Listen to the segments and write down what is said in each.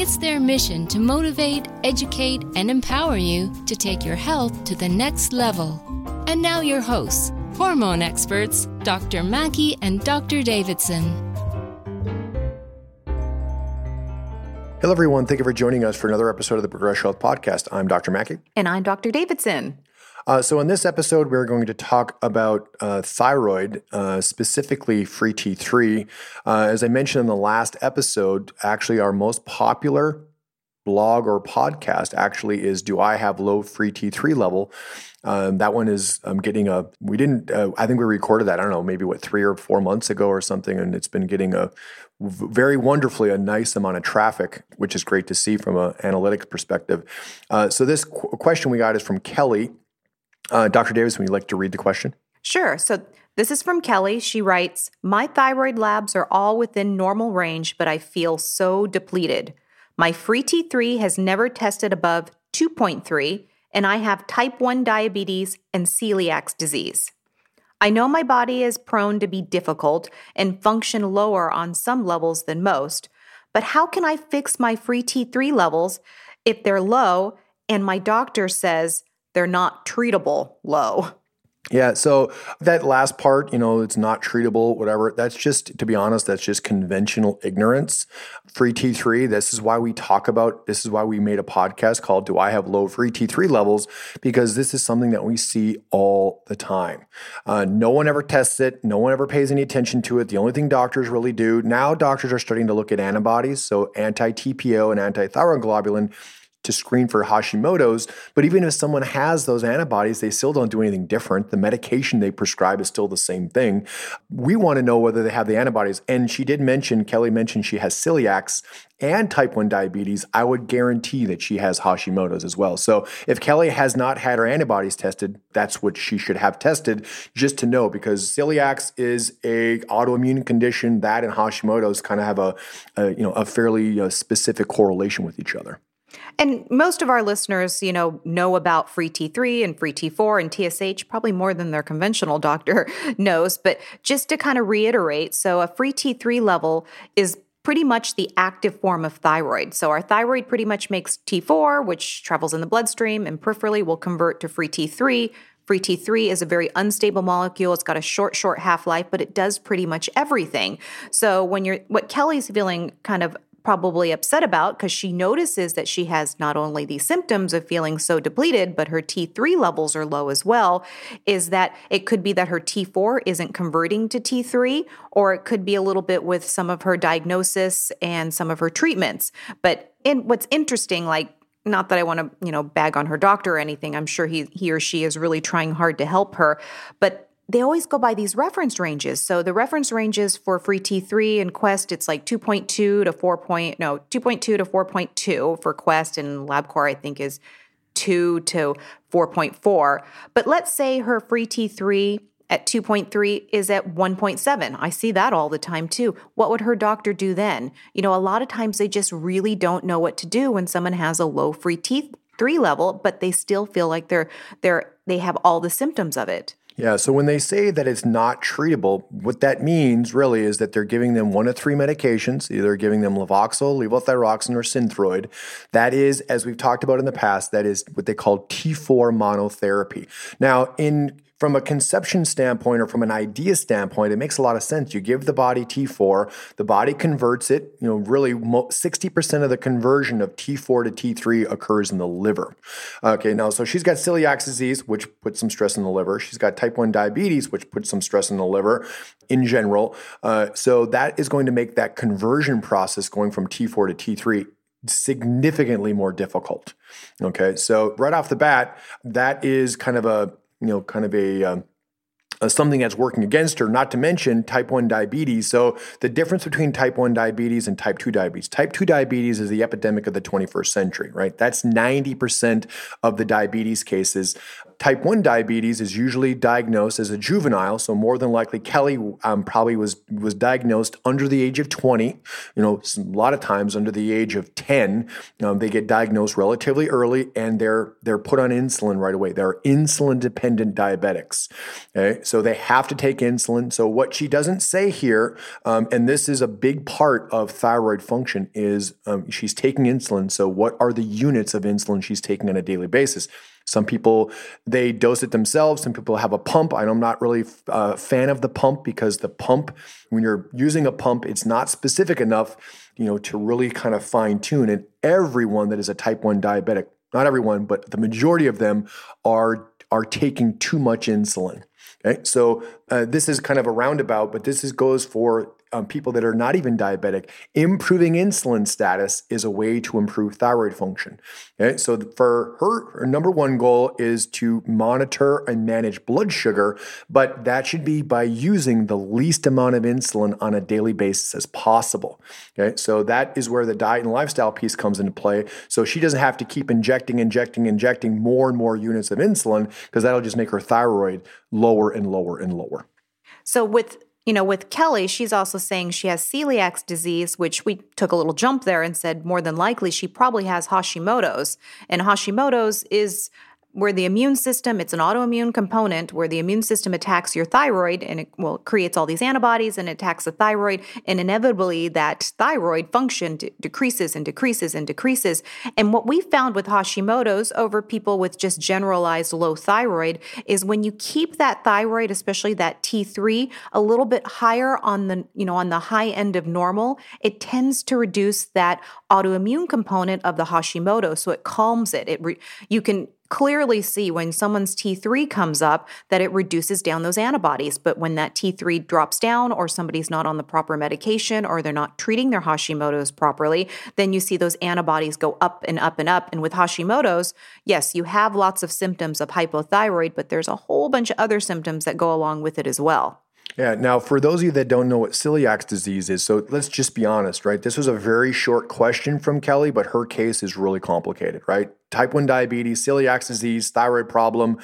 It's their mission to motivate, educate, and empower you to take your health to the next level. And now, your hosts, hormone experts, Dr. Mackey and Dr. Davidson. Hello, everyone. Thank you for joining us for another episode of the Progress Health Podcast. I'm Dr. Mackey. And I'm Dr. Davidson. Uh, so, in this episode, we're going to talk about uh, thyroid, uh, specifically free T3. Uh, as I mentioned in the last episode, actually, our most popular blog or podcast actually is Do I Have Low Free T3 Level? Um, that one is um, getting a, we didn't, uh, I think we recorded that, I don't know, maybe what, three or four months ago or something. And it's been getting a very wonderfully a nice amount of traffic, which is great to see from an analytics perspective. Uh, so, this qu- question we got is from Kelly. Uh, Dr. Davis, would you like to read the question? Sure. So this is from Kelly. She writes My thyroid labs are all within normal range, but I feel so depleted. My free T3 has never tested above 2.3, and I have type 1 diabetes and celiac disease. I know my body is prone to be difficult and function lower on some levels than most, but how can I fix my free T3 levels if they're low and my doctor says they're not treatable low. Yeah, so that last part, you know, it's not treatable, whatever. That's just, to be honest, that's just conventional ignorance. Free T3, this is why we talk about, this is why we made a podcast called Do I Have Low Free T3 Levels? Because this is something that we see all the time. Uh, no one ever tests it, no one ever pays any attention to it. The only thing doctors really do, now doctors are starting to look at antibodies, so anti TPO and anti thyroglobulin to screen for Hashimoto's. But even if someone has those antibodies, they still don't do anything different. The medication they prescribe is still the same thing. We want to know whether they have the antibodies. And she did mention, Kelly mentioned she has celiacs and type 1 diabetes. I would guarantee that she has Hashimoto's as well. So if Kelly has not had her antibodies tested, that's what she should have tested just to know because celiacs is a autoimmune condition that and Hashimoto's kind of have a, a you know a fairly uh, specific correlation with each other. And most of our listeners, you know, know about free T3 and free T4 and TSH probably more than their conventional doctor knows, but just to kind of reiterate, so a free T3 level is pretty much the active form of thyroid. So our thyroid pretty much makes T4, which travels in the bloodstream and peripherally will convert to free T3. Free T3 is a very unstable molecule. It's got a short, short half life, but it does pretty much everything. So when you're, what Kelly's feeling kind of probably upset about because she notices that she has not only the symptoms of feeling so depleted, but her T3 levels are low as well, is that it could be that her T4 isn't converting to T3, or it could be a little bit with some of her diagnosis and some of her treatments. But in, what's interesting, like, not that I want to, you know, bag on her doctor or anything. I'm sure he he or she is really trying hard to help her, but they always go by these reference ranges. So the reference ranges for free T3 and Quest, it's like 2.2 to 4. Point, no, 2.2 to 4.2 for Quest and LabCorp, I think is 2 to 4.4. But let's say her free T3 at 2.3 is at 1.7. I see that all the time too. What would her doctor do then? You know, a lot of times they just really don't know what to do when someone has a low free T3 level, but they still feel like they're they're they have all the symptoms of it. Yeah, so when they say that it's not treatable, what that means really is that they're giving them one of three medications, either giving them Levoxyl, levothyroxine, or Synthroid. That is, as we've talked about in the past, that is what they call T4 monotherapy. Now, in from a conception standpoint or from an idea standpoint, it makes a lot of sense. You give the body T4, the body converts it. You know, really, 60% of the conversion of T4 to T3 occurs in the liver. Okay, now, so she's got celiac disease, which puts some stress in the liver. She's got type 1 diabetes, which puts some stress in the liver in general. Uh, so that is going to make that conversion process going from T4 to T3 significantly more difficult. Okay, so right off the bat, that is kind of a you know, kind of a um, uh, something that's working against her, not to mention type 1 diabetes. So, the difference between type 1 diabetes and type 2 diabetes type 2 diabetes is the epidemic of the 21st century, right? That's 90% of the diabetes cases. Type 1 diabetes is usually diagnosed as a juvenile, so more than likely Kelly um, probably was was diagnosed under the age of 20. You know, a lot of times under the age of 10, um, they get diagnosed relatively early and they're they're put on insulin right away. They're insulin dependent diabetics. Okay, so they have to take insulin. So what she doesn't say here, um, and this is a big part of thyroid function, is um, she's taking insulin. So what are the units of insulin she's taking on a daily basis? Some people they dose it themselves. Some people have a pump. I'm not really a uh, fan of the pump because the pump, when you're using a pump, it's not specific enough, you know, to really kind of fine tune. And everyone that is a type one diabetic, not everyone, but the majority of them are are taking too much insulin. Okay, so uh, this is kind of a roundabout, but this is goes for um, people that are not even diabetic, improving insulin status is a way to improve thyroid function. Okay, so for her, her number one goal is to monitor and manage blood sugar, but that should be by using the least amount of insulin on a daily basis as possible. Okay, so that is where the diet and lifestyle piece comes into play. So she doesn't have to keep injecting, injecting, injecting more and more units of insulin because that'll just make her thyroid lower and lower and lower. So with you know, with Kelly, she's also saying she has celiac disease, which we took a little jump there and said more than likely she probably has Hashimoto's. And Hashimoto's is where the immune system, it's an autoimmune component where the immune system attacks your thyroid and it well creates all these antibodies and attacks the thyroid and inevitably that thyroid function d- decreases and decreases and decreases. And what we found with Hashimoto's over people with just generalized low thyroid is when you keep that thyroid, especially that T3, a little bit higher on the, you know, on the high end of normal, it tends to reduce that autoimmune component of the Hashimoto. So it calms it. It re- you can clearly see when someone's T3 comes up that it reduces down those antibodies. But when that T3 drops down, or somebody's not on the proper medication, or they're not treating their Hashimoto's properly, then you see those antibodies go up and up and up. And with Hashimoto's, yes, you have lots of symptoms of hypothyroid, but there's a whole bunch of other symptoms that go along with it as well. Yeah. Now, for those of you that don't know what celiac disease is, so let's just be honest, right? This was a very short question from Kelly, but her case is really complicated, right? Type 1 diabetes, celiac disease, thyroid problem.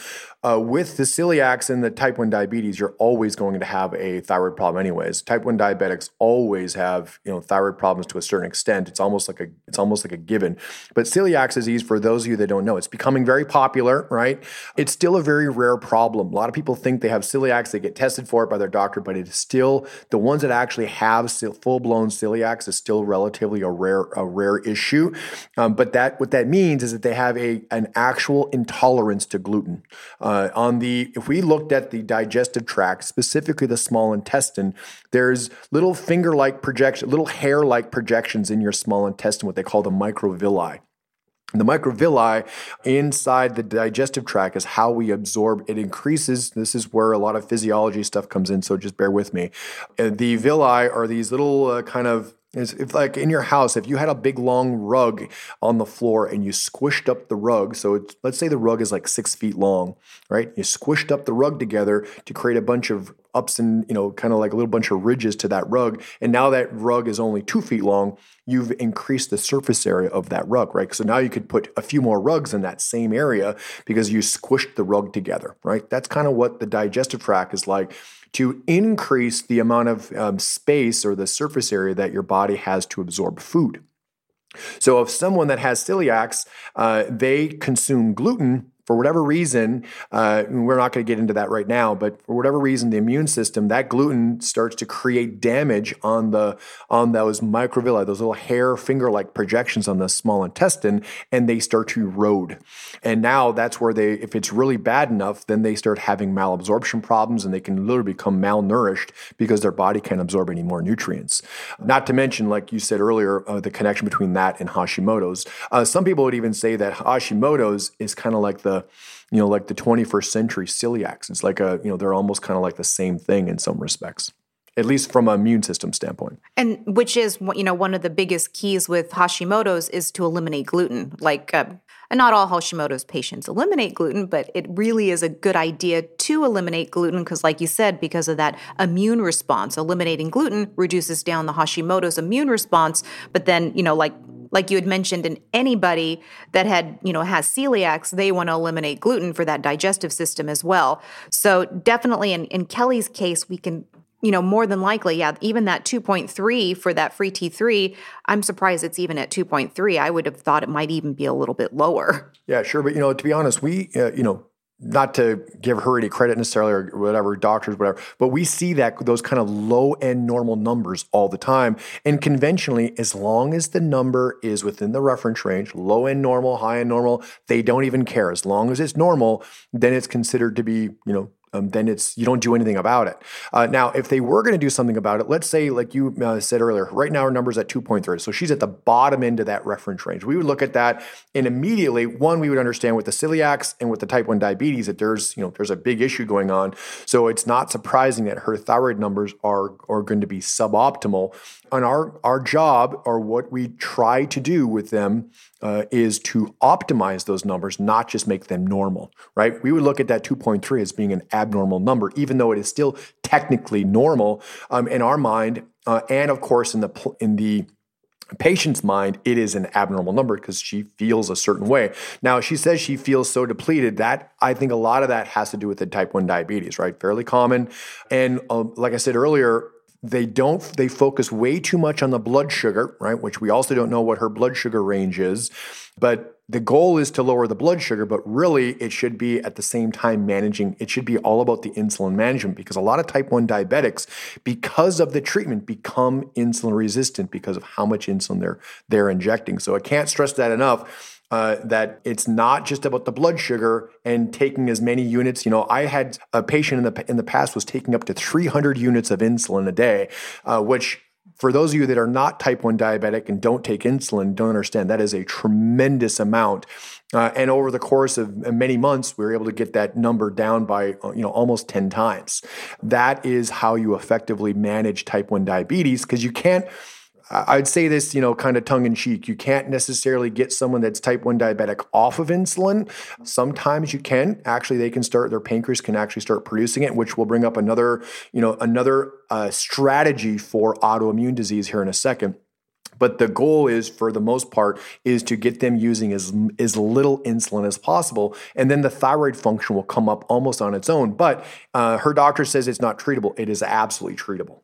Uh, with the celiacs and the type 1 diabetes, you're always going to have a thyroid problem anyways. Type 1 diabetics always have, you know, thyroid problems to a certain extent. It's almost like a it's almost like a given. But celiac disease, for those of you that don't know, it's becoming very popular, right? It's still a very rare problem. A lot of people think they have celiacs, they get tested for it by their doctor, but it is still the ones that actually have full-blown celiacs is still relatively a rare a rare issue. Um, but that what that means is that they have a an actual intolerance to gluten. Uh, on the if we looked at the digestive tract, specifically the small intestine, there's little finger-like projection, little hair-like projections in your small intestine, what they call the microvilli. The microvilli inside the digestive tract is how we absorb. It increases. This is where a lot of physiology stuff comes in. So just bear with me. Uh, the villi are these little uh, kind of is if like in your house, if you had a big long rug on the floor and you squished up the rug, so let's say the rug is like six feet long, right? You squished up the rug together to create a bunch of ups and you know kind of like a little bunch of ridges to that rug and now that rug is only two feet long you've increased the surface area of that rug right? So now you could put a few more rugs in that same area because you squished the rug together right? That's kind of what the digestive tract is like to increase the amount of um, space or the surface area that your body has to absorb food. So if someone that has celiacs uh, they consume gluten for whatever reason, uh, we're not going to get into that right now, but for whatever reason, the immune system, that gluten starts to create damage on the on those microvilli, those little hair finger-like projections on the small intestine, and they start to erode. And now that's where they, if it's really bad enough, then they start having malabsorption problems, and they can literally become malnourished because their body can't absorb any more nutrients. Not to mention, like you said earlier, uh, the connection between that and Hashimoto's. Uh, some people would even say that Hashimoto's is kind of like the you know, like the 21st century celiacs. It's like a, you know, they're almost kind of like the same thing in some respects. at least from an immune system standpoint. And which is, you know, one of the biggest keys with Hashimoto's is to eliminate gluten. Like, uh, not all Hashimoto's patients eliminate gluten, but it really is a good idea to eliminate gluten because, like you said, because of that immune response, eliminating gluten reduces down the Hashimoto's immune response. But then, you know, like like you had mentioned, in anybody that had, you know, has celiacs, they want to eliminate gluten for that digestive system as well. So definitely in, in Kelly's case, we can you know, more than likely, yeah, even that 2.3 for that free T3, I'm surprised it's even at 2.3. I would have thought it might even be a little bit lower. Yeah, sure. But, you know, to be honest, we, uh, you know, not to give her any credit necessarily or whatever doctors whatever but we see that those kind of low end normal numbers all the time. And conventionally as long as the number is within the reference range low end normal high end normal they don't even care. As long as it's normal then it's considered to be you know um, then it's you don't do anything about it. Uh, now, if they were going to do something about it, let's say, like you uh, said earlier, right now our number's at 2.3, so she's at the bottom end of that reference range. We would look at that, and immediately, one, we would understand with the celiacs and with the type 1 diabetes that there's you know there's a big issue going on. So it's not surprising that her thyroid numbers are are going to be suboptimal. And our our job, or what we try to do with them, uh, is to optimize those numbers, not just make them normal, right? We would look at that 2.3 as being an abnormal number, even though it is still technically normal um, in our mind, uh, and of course in the in the patient's mind, it is an abnormal number because she feels a certain way. Now, she says she feels so depleted that I think a lot of that has to do with the type 1 diabetes, right? Fairly common. And uh, like I said earlier, they don't they focus way too much on the blood sugar right which we also don't know what her blood sugar range is. But the goal is to lower the blood sugar but really it should be at the same time managing it should be all about the insulin management because a lot of type 1 diabetics because of the treatment become insulin resistant because of how much insulin they're they're injecting. So i can't stress that enough uh, that it's not just about the blood sugar and taking as many units. You know, I had a patient in the in the past was taking up to 300 units of insulin a day, uh, which for those of you that are not type 1 diabetic and don't take insulin, don't understand that is a tremendous amount. Uh, and over the course of many months, we were able to get that number down by uh, you know almost 10 times. That is how you effectively manage type 1 diabetes because you can't I'd say this, you know, kind of tongue in cheek. You can't necessarily get someone that's type 1 diabetic off of insulin. Sometimes you can. Actually, they can start, their pancreas can actually start producing it, which will bring up another, you know, another uh, strategy for autoimmune disease here in a second. But the goal is, for the most part, is to get them using as, as little insulin as possible. And then the thyroid function will come up almost on its own. But uh, her doctor says it's not treatable. It is absolutely treatable.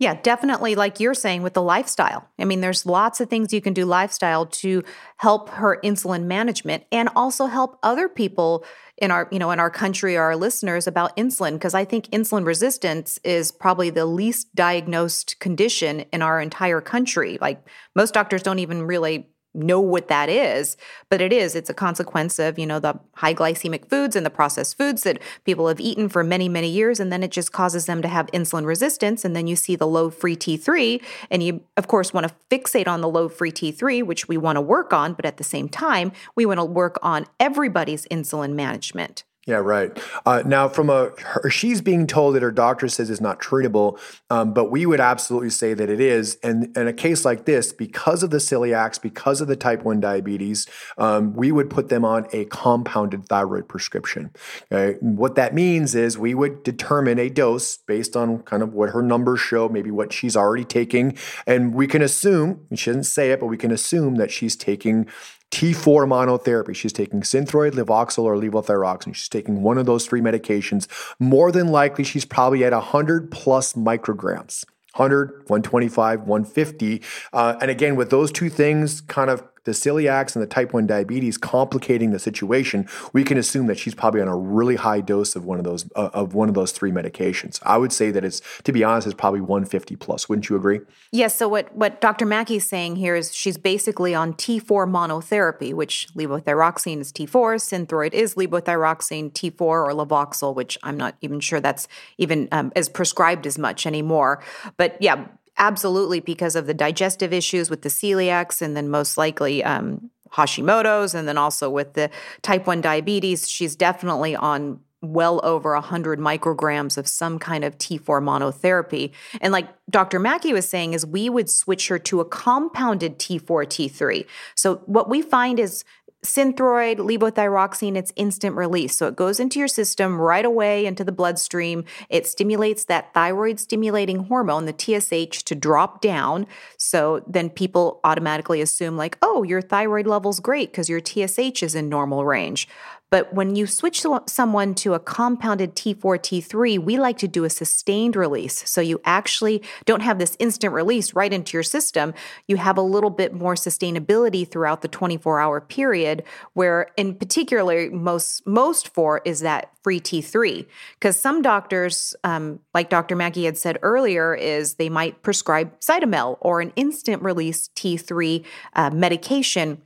Yeah, definitely. Like you're saying with the lifestyle. I mean, there's lots of things you can do lifestyle to help her insulin management and also help other people in our, you know, in our country or our listeners about insulin. Because I think insulin resistance is probably the least diagnosed condition in our entire country. Like most doctors don't even really know what that is but it is it's a consequence of you know the high glycemic foods and the processed foods that people have eaten for many many years and then it just causes them to have insulin resistance and then you see the low free T3 and you of course want to fixate on the low free T3 which we want to work on but at the same time we want to work on everybody's insulin management yeah, right. Uh, now, from a her, she's being told that her doctor says it's not treatable, um, but we would absolutely say that it is. And in a case like this, because of the celiacs, because of the type one diabetes, um, we would put them on a compounded thyroid prescription. Okay? What that means is we would determine a dose based on kind of what her numbers show, maybe what she's already taking, and we can assume she doesn't say it, but we can assume that she's taking T4 monotherapy. She's taking Synthroid, Levoxyl, or levothyroxine. She's taking one of those three medications. More than likely, she's probably at 100 plus micrograms. 100, 125, 150. Uh, and again, with those two things kind of the celiacs and the type 1 diabetes complicating the situation, we can assume that she's probably on a really high dose of one of those uh, of one of those three medications. I would say that it's to be honest, it's probably 150 plus. Wouldn't you agree? Yes. So what what Dr. Mackey's saying here is she's basically on T4 monotherapy, which levothyroxine is T4, Synthroid is levothyroxine T4 or Levoxyl, which I'm not even sure that's even um, as prescribed as much anymore. But yeah, absolutely because of the digestive issues with the celiacs and then most likely um, Hashimoto's and then also with the type 1 diabetes. She's definitely on well over 100 micrograms of some kind of T4 monotherapy. And like Dr. Mackey was saying, is we would switch her to a compounded T4 T3. So what we find is Synthroid, levothyroxine, it's instant release. So it goes into your system right away into the bloodstream. It stimulates that thyroid stimulating hormone, the TSH, to drop down. So then people automatically assume, like, oh, your thyroid level's great because your TSH is in normal range. But when you switch someone to a compounded T4, T3, we like to do a sustained release. So you actually don't have this instant release right into your system. You have a little bit more sustainability throughout the 24 hour period, where in particular, most, most for is that free T3. Because some doctors, um, like Dr. Mackey had said earlier, is they might prescribe Cytomel or an instant release T3 uh, medication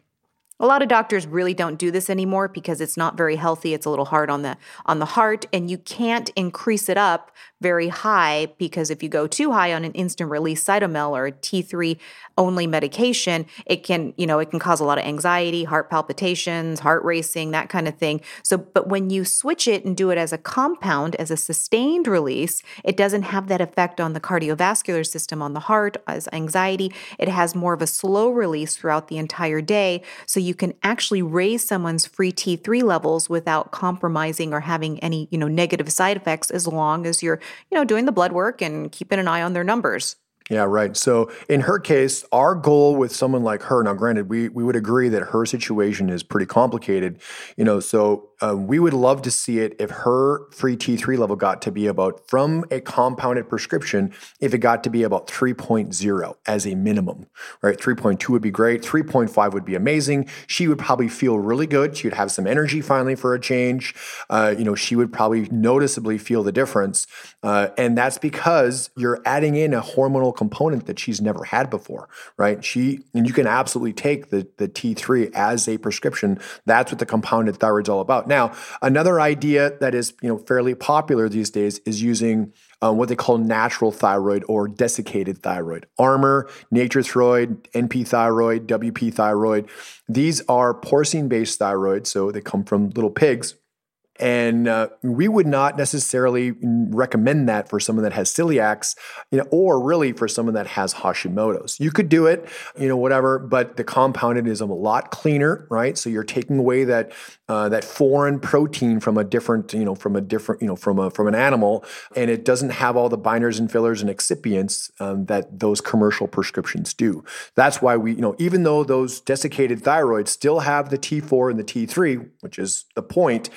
a lot of doctors really don't do this anymore because it's not very healthy. It's a little hard on the on the heart and you can't increase it up very high because if you go too high on an instant release cytomel or a T3 only medication, it can, you know, it can cause a lot of anxiety, heart palpitations, heart racing, that kind of thing. So, but when you switch it and do it as a compound, as a sustained release, it doesn't have that effect on the cardiovascular system, on the heart, as anxiety. It has more of a slow release throughout the entire day. So you can actually raise someone's free T3 levels without compromising or having any, you know, negative side effects as long as you're you know, doing the blood work and keeping an eye on their numbers. Yeah, right. So in her case, our goal with someone like her, now granted, we we would agree that her situation is pretty complicated, you know, so um, we would love to see it if her free T3 level got to be about, from a compounded prescription, if it got to be about 3.0 as a minimum, right? 3.2 would be great. 3.5 would be amazing. She would probably feel really good. She would have some energy finally for a change. Uh, you know, she would probably noticeably feel the difference. Uh, and that's because you're adding in a hormonal component that she's never had before, right? She, and you can absolutely take the, the T3 as a prescription. That's what the compounded thyroid's all about. Now, another idea that is you know fairly popular these days is using um, what they call natural thyroid or desiccated thyroid. Armour, Nature-Throid, NP thyroid, WP thyroid. These are porcine based thyroids, so they come from little pigs and uh, we would not necessarily recommend that for someone that has celiacs, you know, or really for someone that has Hashimoto's. You could do it, you know, whatever, but the compounded is a lot cleaner, right? So you're taking away that uh, that foreign protein from a different, you know, from a different, you know, from a from an animal, and it doesn't have all the binders and fillers and excipients um, that those commercial prescriptions do. That's why we, you know, even though those desiccated thyroids still have the T4 and the T3, which is the point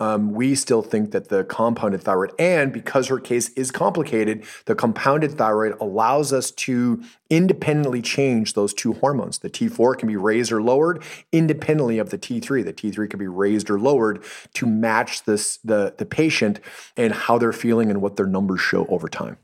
um, we still think that the compounded thyroid, and because her case is complicated, the compounded thyroid allows us to independently change those two hormones. The T4 can be raised or lowered independently of the T3. The T3 can be raised or lowered to match this the, the patient and how they're feeling and what their numbers show over time.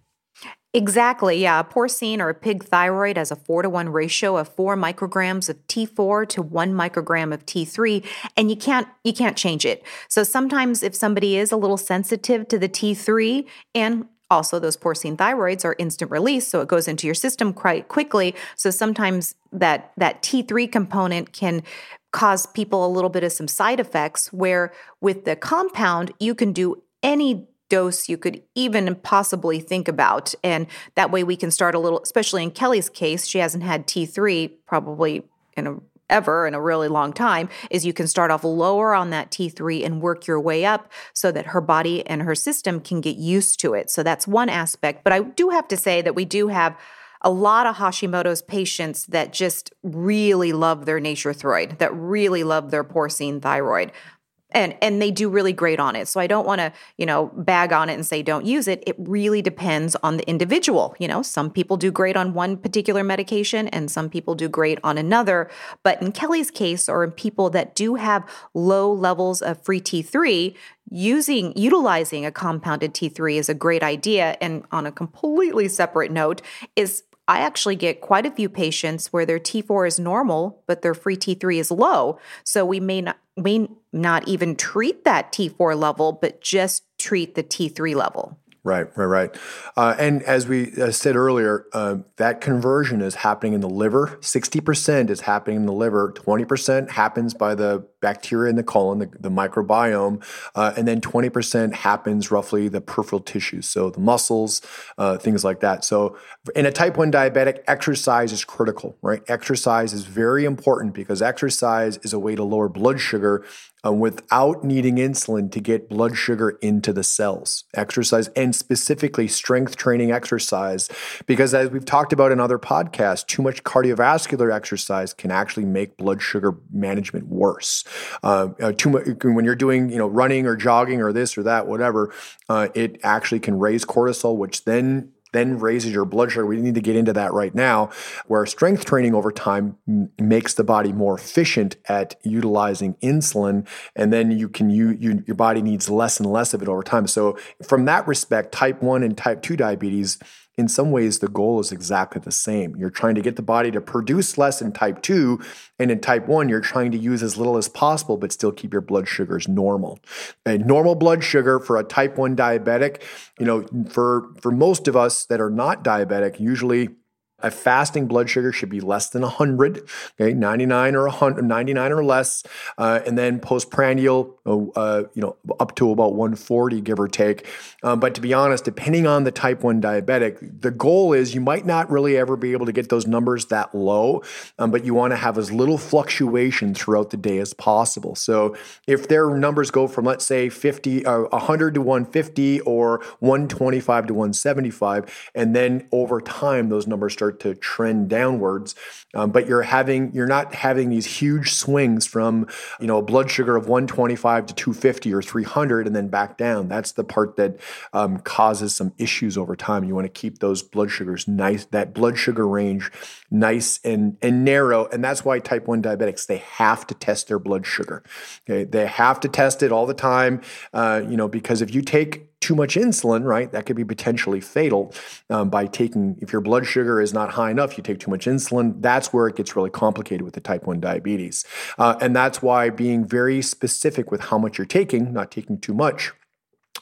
Exactly. Yeah. Porcine or a pig thyroid has a four to one ratio of four micrograms of T4 to one microgram of T3, and you can't you can't change it. So sometimes if somebody is a little sensitive to the T3 and also those porcine thyroids are instant release so it goes into your system quite quickly so sometimes that that T3 component can cause people a little bit of some side effects where with the compound you can do any dose you could even possibly think about. And that way we can start a little, especially in Kelly's case, she hasn't had T3 probably in a ever in a really long time is you can start off lower on that T3 and work your way up so that her body and her system can get used to it. So that's one aspect. But I do have to say that we do have a lot of Hashimoto's patients that just really love their Nature-Throid, that really love their porcine thyroid and and they do really great on it. So i don't want to you know bag on it and say don't use it. It really depends on the individual you know? Some people do great on one particular medication and some people do great on another. But in kelly's case or in people that do have low levels of free t3 using utilizing a compounded t3 is a great idea. And on a completely separate note is I actually get quite a few patients where their T4 is normal, but their free T3 is low. So we may not may not even treat that T4 level, but just treat the T3 level. Right, right, right. Uh, and as we uh, said earlier, uh, that conversion is happening in the liver. 60% is happening in the liver. 20% happens by the bacteria in the colon, the, the microbiome. Uh, and then 20% happens roughly the peripheral tissues, so the muscles, uh, things like that. So in a type 1 diabetic, exercise is critical, right? Exercise is very important because exercise is a way to lower blood sugar uh, without needing insulin to get blood sugar into the cells. Exercise and specifically strength training exercise, because as we've talked about in other podcasts, too much cardiovascular exercise can actually make blood sugar management worse. Uh, uh, too much when you're doing you know running or jogging or this or that, whatever, uh, it actually can raise cortisol, which then then raises your blood sugar. We need to get into that right now, where strength training over time m- makes the body more efficient at utilizing insulin, and then you can you, you your body needs less and less of it over time. So from that respect, type one and type two diabetes in some ways the goal is exactly the same. You're trying to get the body to produce less in type 2 and in type 1 you're trying to use as little as possible but still keep your blood sugars normal. A normal blood sugar for a type 1 diabetic, you know, for for most of us that are not diabetic, usually a fasting blood sugar should be less than 100, okay, 99 or 100, 99 or less, uh, and then postprandial, uh, uh, you know, up to about 140, give or take. Um, but to be honest, depending on the type 1 diabetic, the goal is you might not really ever be able to get those numbers that low, um, but you want to have as little fluctuation throughout the day as possible. So if their numbers go from, let's say, 50, uh, 100 to 150 or 125 to 175, and then over time, those numbers start start to trend downwards. Um, but you're having you're not having these huge swings from you know a blood sugar of 125 to 250 or 300 and then back down. That's the part that um, causes some issues over time. You want to keep those blood sugars nice, that blood sugar range nice and and narrow, and that's why type 1 diabetics they have to test their blood sugar. Okay, they have to test it all the time. Uh, you know because if you take too much insulin, right, that could be potentially fatal um, by taking, if your blood sugar is not high enough, you take too much insulin. That's where it gets really complicated with the type 1 diabetes. Uh, and that's why being very specific with how much you're taking, not taking too much,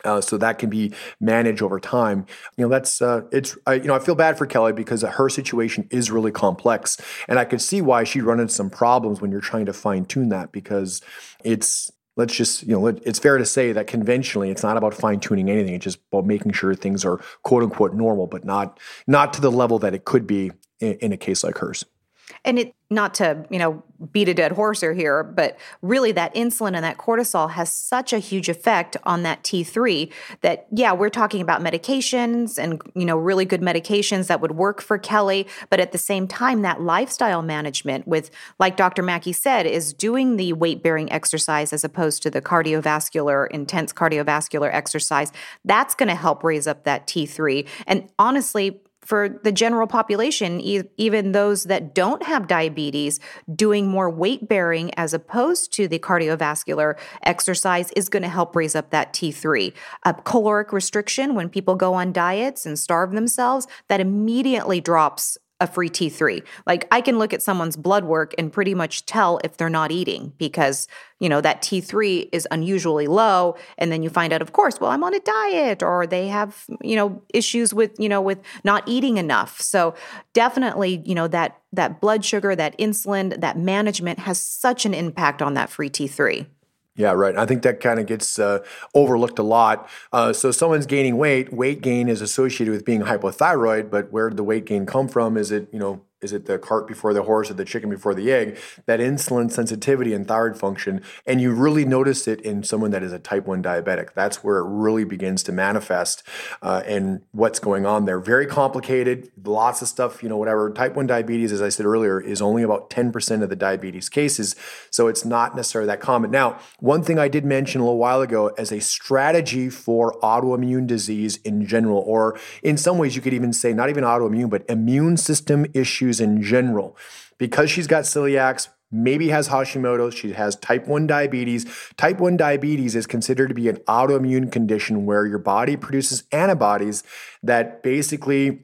uh, so that can be managed over time. You know, that's uh, it's. I, you know, I feel bad for Kelly because her situation is really complex, and I could see why she'd run into some problems when you're trying to fine tune that because it's let's just you know it's fair to say that conventionally it's not about fine tuning anything. It's just about making sure things are quote unquote normal but not not to the level that it could be in, in a case like hers. And it not to, you know, beat a dead horse here, but really that insulin and that cortisol has such a huge effect on that T3 that yeah, we're talking about medications and you know, really good medications that would work for Kelly, but at the same time that lifestyle management with like Dr. Mackey said is doing the weight-bearing exercise as opposed to the cardiovascular intense cardiovascular exercise, that's going to help raise up that T3. And honestly, for the general population, e- even those that don't have diabetes, doing more weight bearing as opposed to the cardiovascular exercise is going to help raise up that T3. A caloric restriction, when people go on diets and starve themselves, that immediately drops a free T3. Like I can look at someone's blood work and pretty much tell if they're not eating because, you know, that T3 is unusually low and then you find out of course, well, I'm on a diet or they have, you know, issues with, you know, with not eating enough. So, definitely, you know, that that blood sugar, that insulin, that management has such an impact on that free T3. Yeah, right. I think that kind of gets uh, overlooked a lot. Uh, so, someone's gaining weight. Weight gain is associated with being hypothyroid, but where did the weight gain come from? Is it you know is it the cart before the horse or the chicken before the egg that insulin sensitivity and thyroid function and you really notice it in someone that is a type 1 diabetic. That's where it really begins to manifest uh, and what's going on there. Very complicated lots of stuff you know whatever. Type 1 diabetes as i said earlier is only about 10% of the diabetes cases so it's not necessarily that common. Now one thing i did mention a little while ago as a strategy for autoimmune disease in general or in some ways you could even say not even autoimmune but immune system issues issues in general. Because she's got celiacs, maybe has Hashimoto's, she has type 1 diabetes. Type 1 diabetes is considered to be an autoimmune condition where your body produces antibodies that basically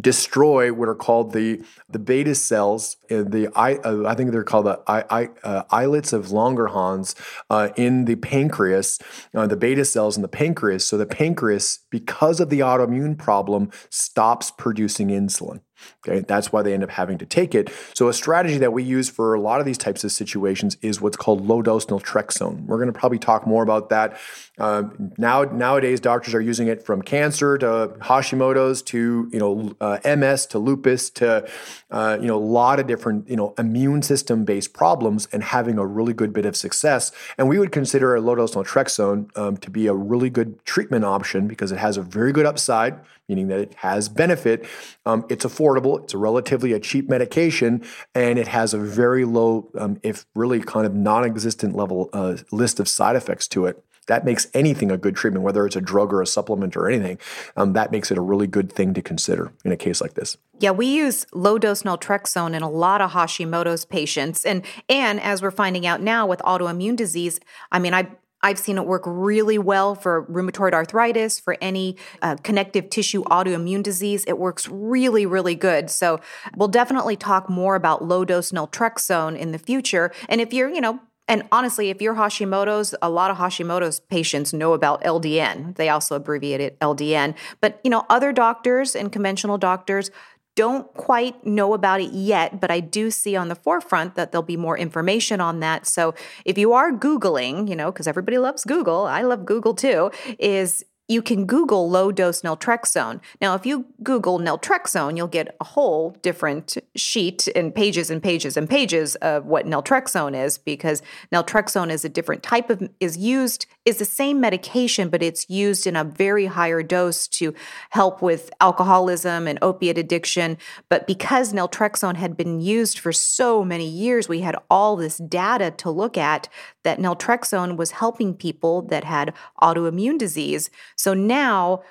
destroy what are called the the beta cells the I, uh, I think they're called the I, I, uh, islets of Langerhans uh, in the pancreas uh, the beta cells in the pancreas so the pancreas because of the autoimmune problem stops producing insulin Okay, that's why they end up having to take it. So, a strategy that we use for a lot of these types of situations is what's called low dose naltrexone. We're going to probably talk more about that. Uh, now, nowadays, doctors are using it from cancer to Hashimoto's to you know uh, MS to lupus to uh, you know a lot of different you know immune system based problems and having a really good bit of success. And we would consider a low dose naltrexone um, to be a really good treatment option because it has a very good upside meaning that it has benefit. Um, it's affordable. It's a relatively a cheap medication, and it has a very low, um, if really kind of non-existent level uh, list of side effects to it. That makes anything a good treatment, whether it's a drug or a supplement or anything. Um, that makes it a really good thing to consider in a case like this. Yeah, we use low dose naltrexone in a lot of Hashimoto's patients, and and as we're finding out now with autoimmune disease, I mean, I I've seen it work really well for rheumatoid arthritis, for any uh, connective tissue autoimmune disease. It works really, really good. So we'll definitely talk more about low dose naltrexone in the future. And if you're, you know, and honestly, if you're Hashimoto's, a lot of Hashimoto's patients know about LDN. They also abbreviate it LDN. But, you know, other doctors and conventional doctors don't quite know about it yet, but I do see on the forefront that there'll be more information on that. So if you are Googling, you know, because everybody loves Google, I love Google too, is you can Google low dose naltrexone. Now, if you Google naltrexone, you'll get a whole different sheet and pages and pages and pages of what naltrexone is because naltrexone is a different type of, is used, is the same medication, but it's used in a very higher dose to help with alcoholism and opiate addiction. But because naltrexone had been used for so many years, we had all this data to look at that naltrexone was helping people that had autoimmune disease. So now,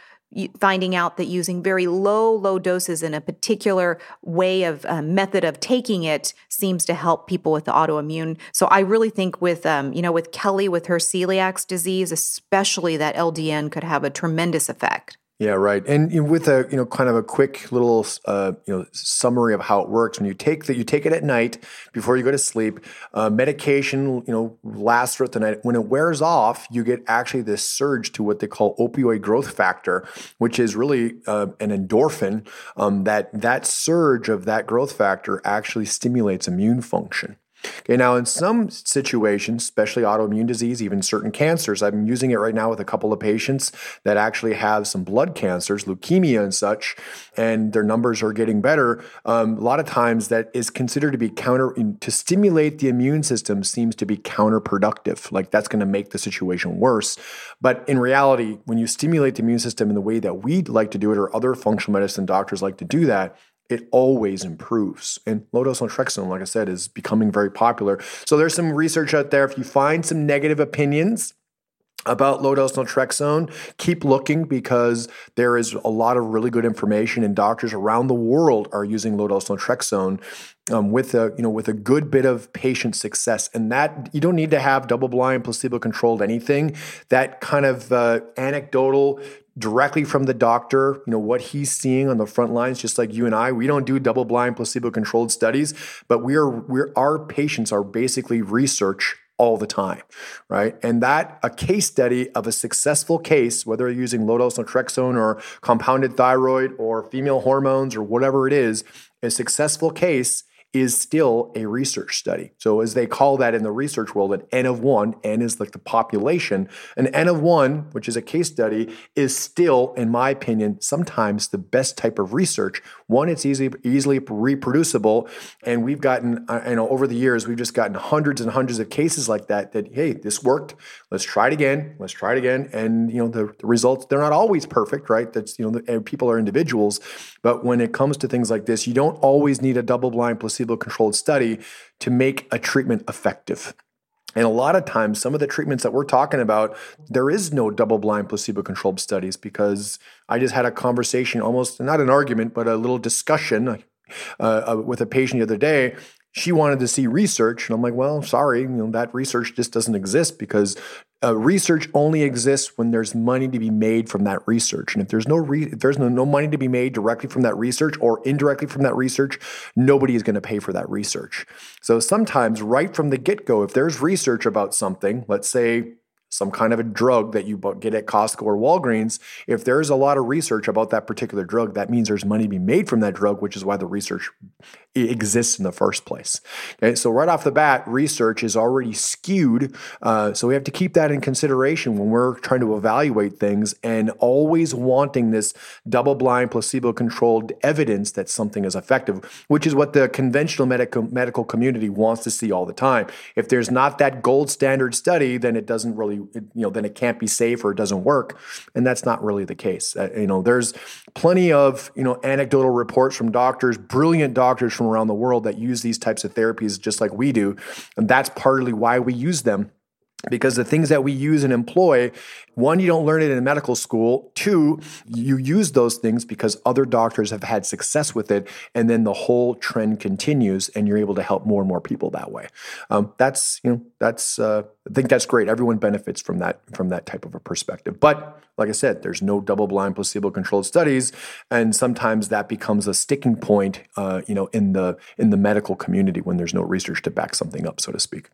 finding out that using very low low doses in a particular way of uh, method of taking it seems to help people with the autoimmune. So i really think with um, you know with kelly with her celiac disease especially that ldn could have a tremendous effect yeah, right. And with a you know kind of a quick little uh, you know summary of how it works, when you take that you take it at night before you go to sleep, uh, medication you know lasts throughout the night. When it wears off, you get actually this surge to what they call opioid growth factor, which is really uh, an endorphin. Um, that that surge of that growth factor actually stimulates immune function. Okay, now in some situations, especially autoimmune disease, even certain cancers, I'm using it right now with a couple of patients that actually have some blood cancers, leukemia and such, and their numbers are getting better. Um, a lot of times that is considered to be counter, to stimulate the immune system seems to be counterproductive. Like that's going to make the situation worse. But in reality, when you stimulate the immune system in the way that we like to do it, or other functional medicine doctors like to do that, it always improves. And low dose naltrexone, like I said, is becoming very popular. So there's some research out there. If you find some negative opinions, about low dose naltrexone, keep looking because there is a lot of really good information, and doctors around the world are using low dose naltrexone um, with a you know with a good bit of patient success. And that you don't need to have double blind, placebo controlled anything. That kind of uh, anecdotal directly from the doctor, you know, what he's seeing on the front lines, just like you and I. We don't do double blind placebo controlled studies, but we are we're our patients are basically research all the time, right? And that a case study of a successful case, whether you're using low dose naltrexone or compounded thyroid or female hormones or whatever it is, a successful case is still a research study. So, as they call that in the research world, an N of one, N is like the population. An N of one, which is a case study, is still, in my opinion, sometimes the best type of research. One, it's easily easily reproducible, and we've gotten, uh, you know, over the years, we've just gotten hundreds and hundreds of cases like that. That hey, this worked. Let's try it again. Let's try it again. And you know, the, the results they're not always perfect, right? That's you know, the, people are individuals, but when it comes to things like this, you don't always need a double-blind placebo placebo controlled study to make a treatment effective. And a lot of times, some of the treatments that we're talking about, there is no double blind placebo controlled studies because I just had a conversation, almost not an argument, but a little discussion uh, uh, with a patient the other day she wanted to see research and i'm like well sorry you know that research just doesn't exist because uh, research only exists when there's money to be made from that research. And if there's no re- if there's no, no money to be made directly from that research or indirectly from that research, nobody is going to pay for that research. So sometimes right from the get-go, if there's research about something, let's say some kind of a drug that you get at Costco or Walgreens, if there's a lot of research about that particular drug, that means there's money to be made from that drug, which is why the research exists in the first place. Okay, so right off the bat, research is already skewed. Uh, so we have to keep that in consideration when we're trying to evaluate things and always wanting this double blind, placebo controlled evidence that something is effective, which is what the conventional medical, medical community wants to see all the time. If there's not that gold standard study, then it doesn't really you know, then it can't be safe or it doesn't work. And that's not really the case. Uh, you know, there's plenty of, you know, anecdotal reports from doctors, brilliant doctors from around the world that use these types of therapies just like we do. And that's partly why we use them because the things that we use and employ one you don't learn it in medical school. Two you use those things because other doctors have had success with it and then the whole trend continues and you're able to help more and more people that way. Um, that's you know that's uh, i think that's great. Everyone benefits from that from that type of a perspective. But like i said there's no double blind placebo controlled studies and sometimes that becomes a sticking point uh, you know in the in the medical community when there's no research to back something up so to speak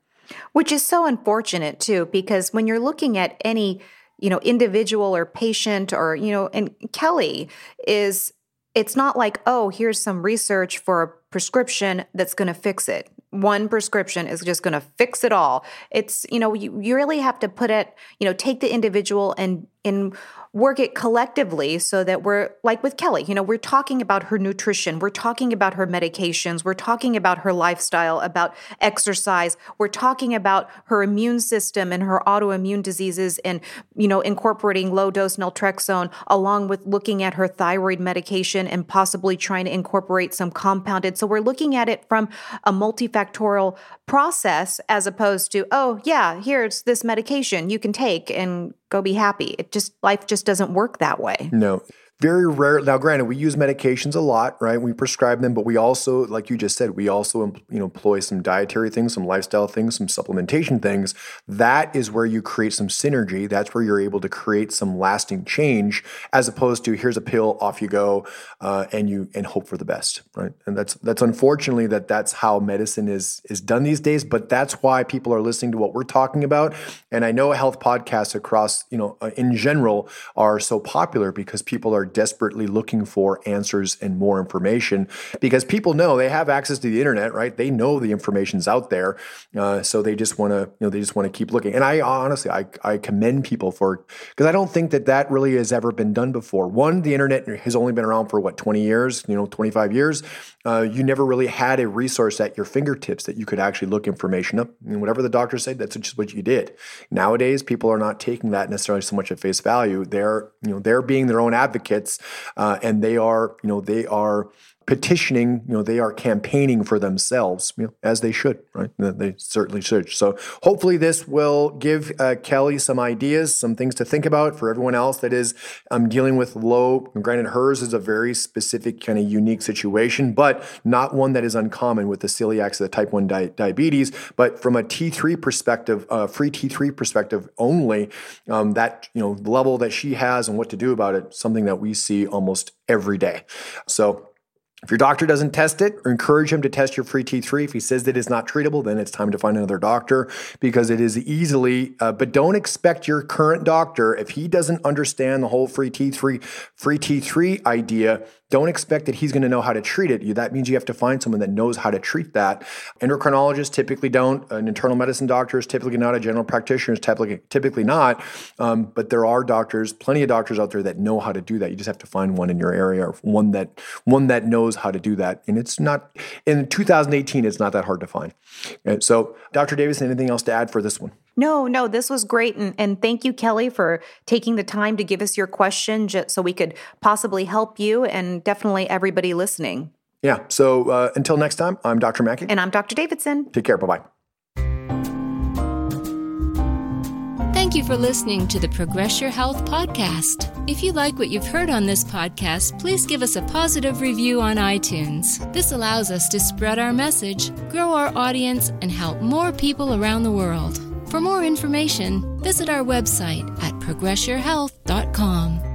which is so unfortunate too, because when you're looking at any, you know, individual or patient or, you know, and Kelli is, it's not like, oh, here's some research for a prescription that's going to fix it. One prescription is just going to fix it all. It's, you know, you, you really have to put it, you know, take the individual and in work it collectively so that we're like with Kelli, you know, we're talking about her nutrition, we're talking about her medications, we're talking about her lifestyle, about exercise, we're talking about her immune system and her autoimmune diseases and, you know, incorporating low dose naltrexone along with looking at her thyroid medication and possibly trying to incorporate some compounded. So we're looking at it from a multifactorial process as opposed to, oh, yeah, here's this medication you can take and go be happy. It just, life just doesn't work that way. No very rare now granted we use medications a lot right? We prescribe them but we also like you just said we also you know employ some dietary things some lifestyle things some supplementation things. That is where you create some synergy. That's where you're able to create some lasting change as opposed to here's a pill off you go uh, and you and hope for the best right? And that's that's unfortunately that that's how medicine is is done these days but that's why people are listening to what we're talking about. And i know health podcasts across you know uh, in general are so popular because people are desperately looking for answers and more information because people know they have access to the internet, right? They know the information's out there, uh, so they just want to, you know, they just want to keep looking. And I honestly, I, I commend people for because I don't think that that really has ever been done before. One, the internet has only been around for what twenty years, you know, twenty five years. Uh, you never really had a resource at your fingertips that you could actually look information up. And whatever the doctor said, that's just what you did. Nowadays, people are not taking that necessarily so much at face value. They're, you know, they're being their own advocates, uh, and they are, you know, they are petitioning, you know, they are campaigning for themselves, you know, as they should, right? They certainly should. So hopefully this will give uh, Kelli some ideas, some things to think about for everyone else that is um, dealing with low. Granted, hers is a very specific kind of unique situation, but not one that is uncommon with the celiac, or the type 1 di- diabetes. But from a T3 perspective, uh, free T3 perspective only, um, that, you know, level that she has and what to do about it, something that we see almost every day. So if your doctor doesn't test it, encourage him to test your free T3. If he says that it's not treatable, then it's time to find another doctor because it is easily. Uh, but don't expect your current doctor if he doesn't understand the whole free T3 free T3 idea don't expect that he's going to know how to treat it. That means you have to find someone that knows how to treat that. Endocrinologists typically don't. An internal medicine doctor is typically not. A general practitioner is typically, typically not. Um, but there are doctors, plenty of doctors out there that know how to do that. You just have to find one in your area or one that one that knows how to do that. And it's not in 2018. It's not that hard to find. And so, Dr. Davis, anything else to add for this one? No, no, this was great. And, and thank you, Kelli, for taking the time to give us your question just so we could possibly help you and definitely everybody listening. Yeah. So uh, until next time, I'm Dr. Mackey. And I'm Dr. Davidson. Take care. Bye bye. Thank you for listening to the Progress Your Health podcast. If you like what you've heard on this podcast, please give us a positive review on iTunes. This allows us to spread our message, grow our audience, and help more people around the world. For more information, visit our website at progressyourhealth.com.